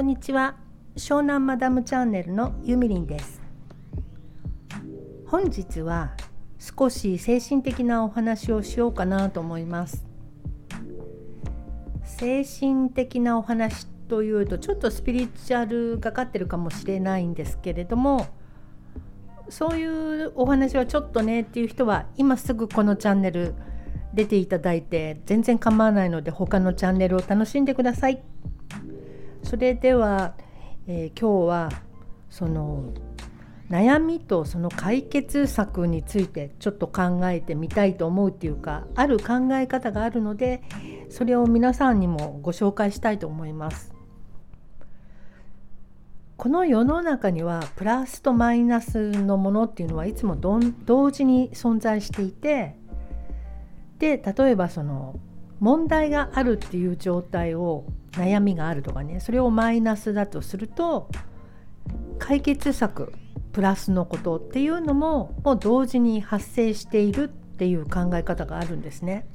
こんにちは。湘南マダムチャンネルのゆみりんです。本日は少し精神的なお話をしようかなと思います。精神的なお話というとちょっとスピリチュアルがかってるかもしれないんですけれどもそういうお話はちょっとねっていう人は今すぐこのチャンネル出ていただいて全然構わないので他のチャンネルを楽しんでください。それでは、えー、今日はその悩みとその解決策についてちょっと考えてみたいと思うっていうかある考え方があるのでそれを皆さんにもご紹介したいと思います。この世の中にはプラスとマイナスのものっていうのはいつも同時に存在していてで例えばその問題があるっていう状態を悩みがあるとかねそれをマイナスだとすると解決策プラスのことっていうのももう同時に発生しているっていう考え方があるんですね。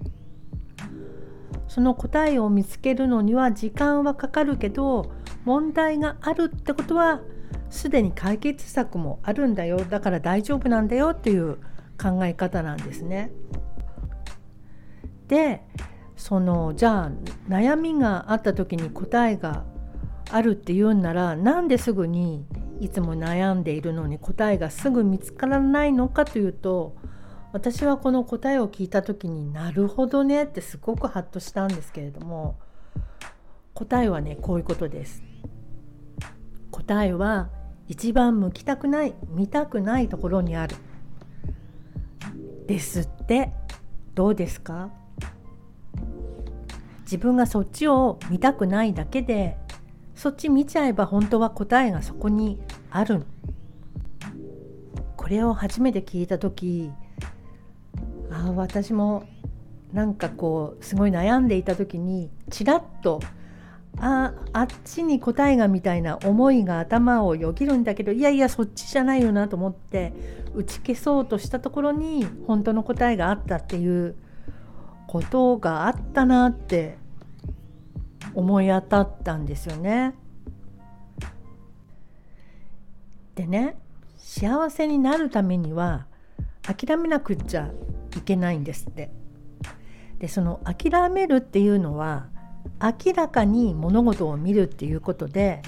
その答えを見つけるのには時間はかかるけど問題があるってことはすでに解決策もあるんだよだから大丈夫なんだよっていう考え方なんですね。でそのじゃあ悩みがあった時に答えがあるっていうんならなんですぐにいつも悩んでいるのに答えがすぐ見つからないのかというと私はこの答えを聞いた時になるほどねってすごくハッとしたんですけれども答えはねこういうことです。答えは一番向きたくない見たくないところにある。ですってどうですか？自分がそっちを見たくないだけでそっち見ちゃえば本当は答えがそこにある。これを初めて聞いた時ああ私もなんかこうすごい悩んでいた時にちらっとああっちに答えがみたいな思いが頭をよぎるんだけどいやいやそっちじゃないよなと思って打ち消そうとしたところに本当の答えがあったっていうことがあったなって思い当たったんですよね。でね幸せになるためには諦めなくっちゃいけないんですって。でその諦めるっていうのは明らかに物事を見るっていうことで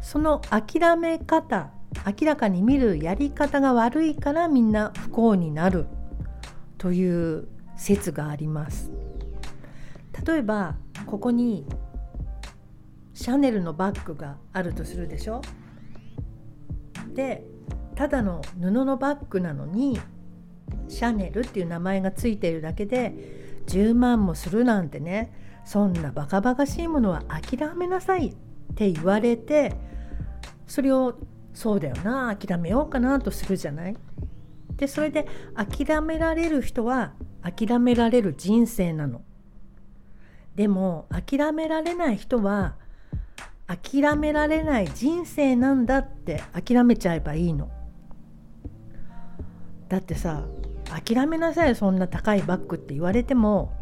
その諦め方明らかに見るやり方が悪いからみんな不幸になるという説があります。例えばここにシャネルのバッグがあるとするでしょ？でただの布のバッグなのにシャネルっていう名前がついているだけで10万もするなんてねそんなバカバカしいものは諦めなさいって言われてそれをそうだよな諦めようかなとするじゃない？でそれで諦められる人は諦められる人生なの。でも諦められない人は諦められない人生なんだって諦めちゃえばいいの。だってさ諦めなさいそんな高いバッグって言われても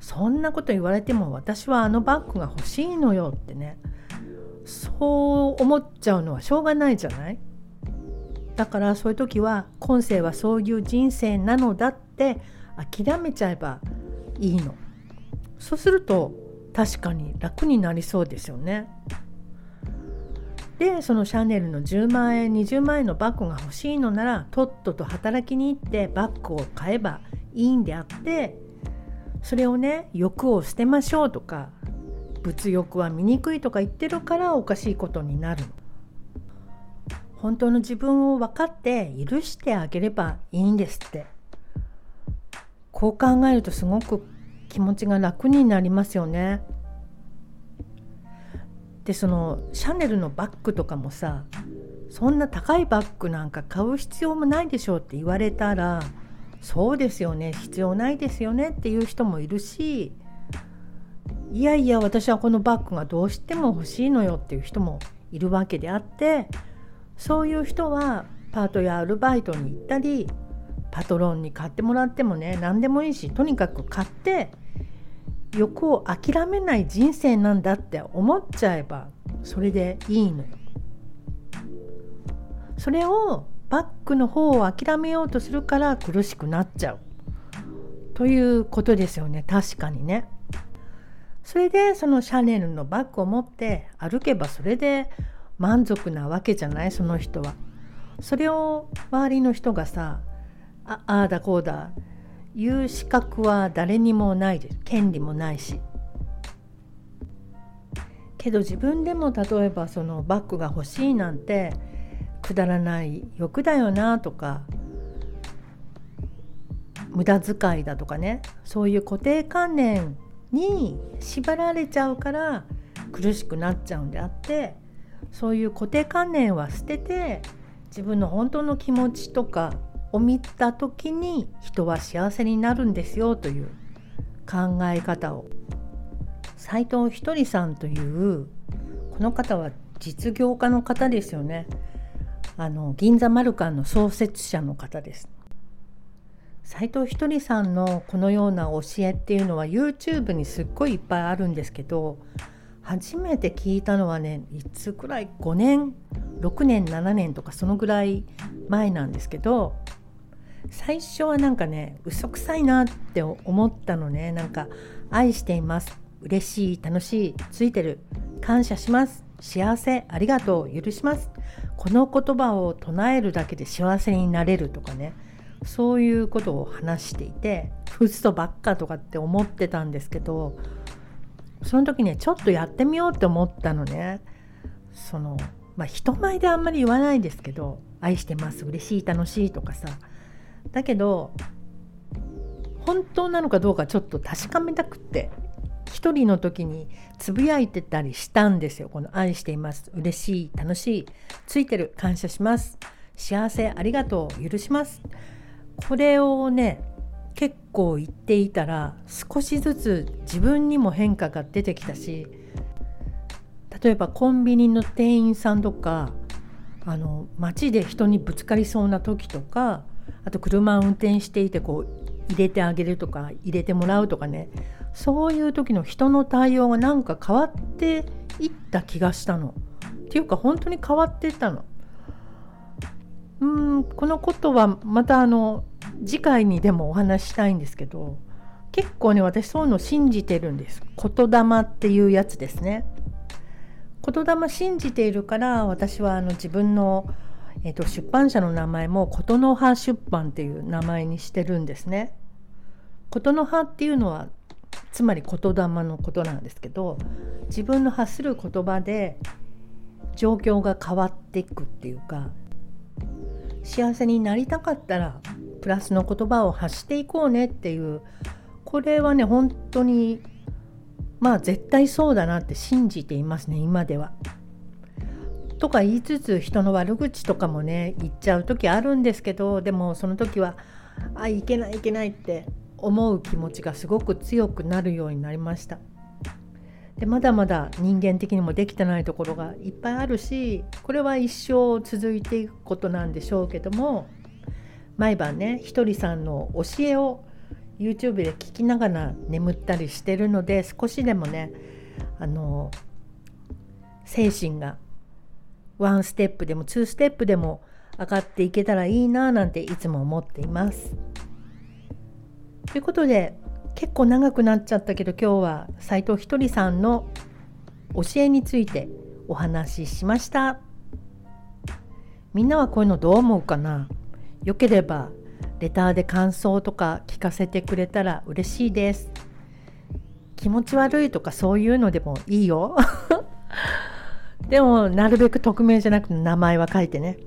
そんなこと言われても私はあのバッグが欲しいのよってねそう思っちゃうのはしょうがないじゃない？だからそういう時は今世はそういう人生なのだって諦めちゃえばいいのそうすると確かに楽になりそうですよねでそのシャネルの10万円20万円のバッグが欲しいのならとっとと働きに行ってバッグを買えばいいんであってそれをね欲を捨てましょうとか物欲は醜いとか言ってるからおかしいことになる。本当の自分を分かって許してあげればいいんですって。こう考えるとすごく気持ちが楽になりますよね。でそのシャネルのバッグとかもさそんな高いバッグなんか買う必要もないでしょうって言われたらそうですよね必要ないですよねっていう人もいるしいやいや私はこのバッグがどうしても欲しいのよっていう人もいるわけであってそういう人はパートやアルバイトに行ったりパトロンに買ってもらってもね何でもいいしとにかく買って欲を諦めない人生なんだって思っちゃえばそれでいいのよ。それをバッグの方を諦めようとするから苦しくなっちゃうということですよね確かにね。それでそのシャネルのバッグを持って歩けばそれで満足なわけじゃないその人は。それを周りの人がさああだこうだ言う資格は誰にもないです権利もないしけど自分でも例えばそのバッグが欲しいなんてくだらない欲だよなとか無駄遣いだとかねそういう固定観念に縛られちゃうから苦しくなっちゃうんであってそういう固定観念は捨てて自分の本当の気持ちとかを見た時に人は幸せになるんですよという考え方を。斉藤ひとりさんというこの方は実業家の方ですよね。あの銀座マルカンの創設者の方です。斉藤ひとりさんのこのような教えっていうのは YouTube にすっごいいっぱいあるんですけど初めて聞いたのはねいつくらい？5年？6年？7年とかそのぐらい前なんですけど最初はなんかね嘘くさいなって思ったのね。なんか「愛しています」「嬉しい楽しいついてる」「感謝します」「幸せありがとう。許します」この言葉を唱えるだけで幸せになれるとかね。そういうことを話していて嘘ばっかとかって思ってたんですけどその時ねちょっとやってみようって思ったのね。そのまあ人前であんまり言わないですけど「愛してます嬉しい楽しい」とかさ。だけど本当なのかどうかちょっと確かめたくって一人の時につぶやいてたりしたんですよ。この「愛しています嬉しい楽しいついてる感謝します幸せありがとう許します」これをね結構言っていたら少しずつ自分にも変化が出てきたし例えばコンビニの店員さんとかあの街で人にぶつかりそうな時とかあと車を運転していてこう入れてあげるとか入れてもらうとかねそういう時の人の対応がなんか変わっていった気がしたの。っていうか本当に変わっていったの。うんこのことはまたあの次回にでもお話したいんですけど結構ね私そういうの信じてるんです。言霊っていうやつですね。言霊信じているから私はあの自分のえーと、出版社の名前も琴の葉出版っていう名前にしてるんですね。琴の葉っていうのはつまり言霊のことなんですけど自分の発する言葉で状況が変わっていくっていうか幸せになりたかったらプラスの言葉を発していこうねっていうこれはね本当にまあ絶対そうだなって信じていますね今では。とか言いつつ人の悪口とかもね言っちゃう時あるんですけどでもその時はあいけないいけないって思う気持ちがすごく強くなるようになりましたでまだまだ人間的にもできてないところがいっぱいあるしこれは一生続いていくことなんでしょうけども毎晩ねひとりさんの教えを YouTube で聞きながら眠ったりしてるので少しでもねあの精神がワンステップでもツーステップでも上がっていけたらいいななんていつも思っています。ということで結構長くなっちゃったけど今日は斉藤ひとりさんの教えについてお話ししました。みんなはこういうのどう思うかな？よければレターで感想とか聞かせてくれたら嬉しいです。気持ち悪いとかそういうのでもいいよ。でもなるべく匿名じゃなくて名前は書いてね。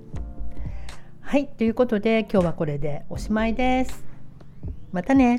はい、ということで今日はこれでおしまいです。またね。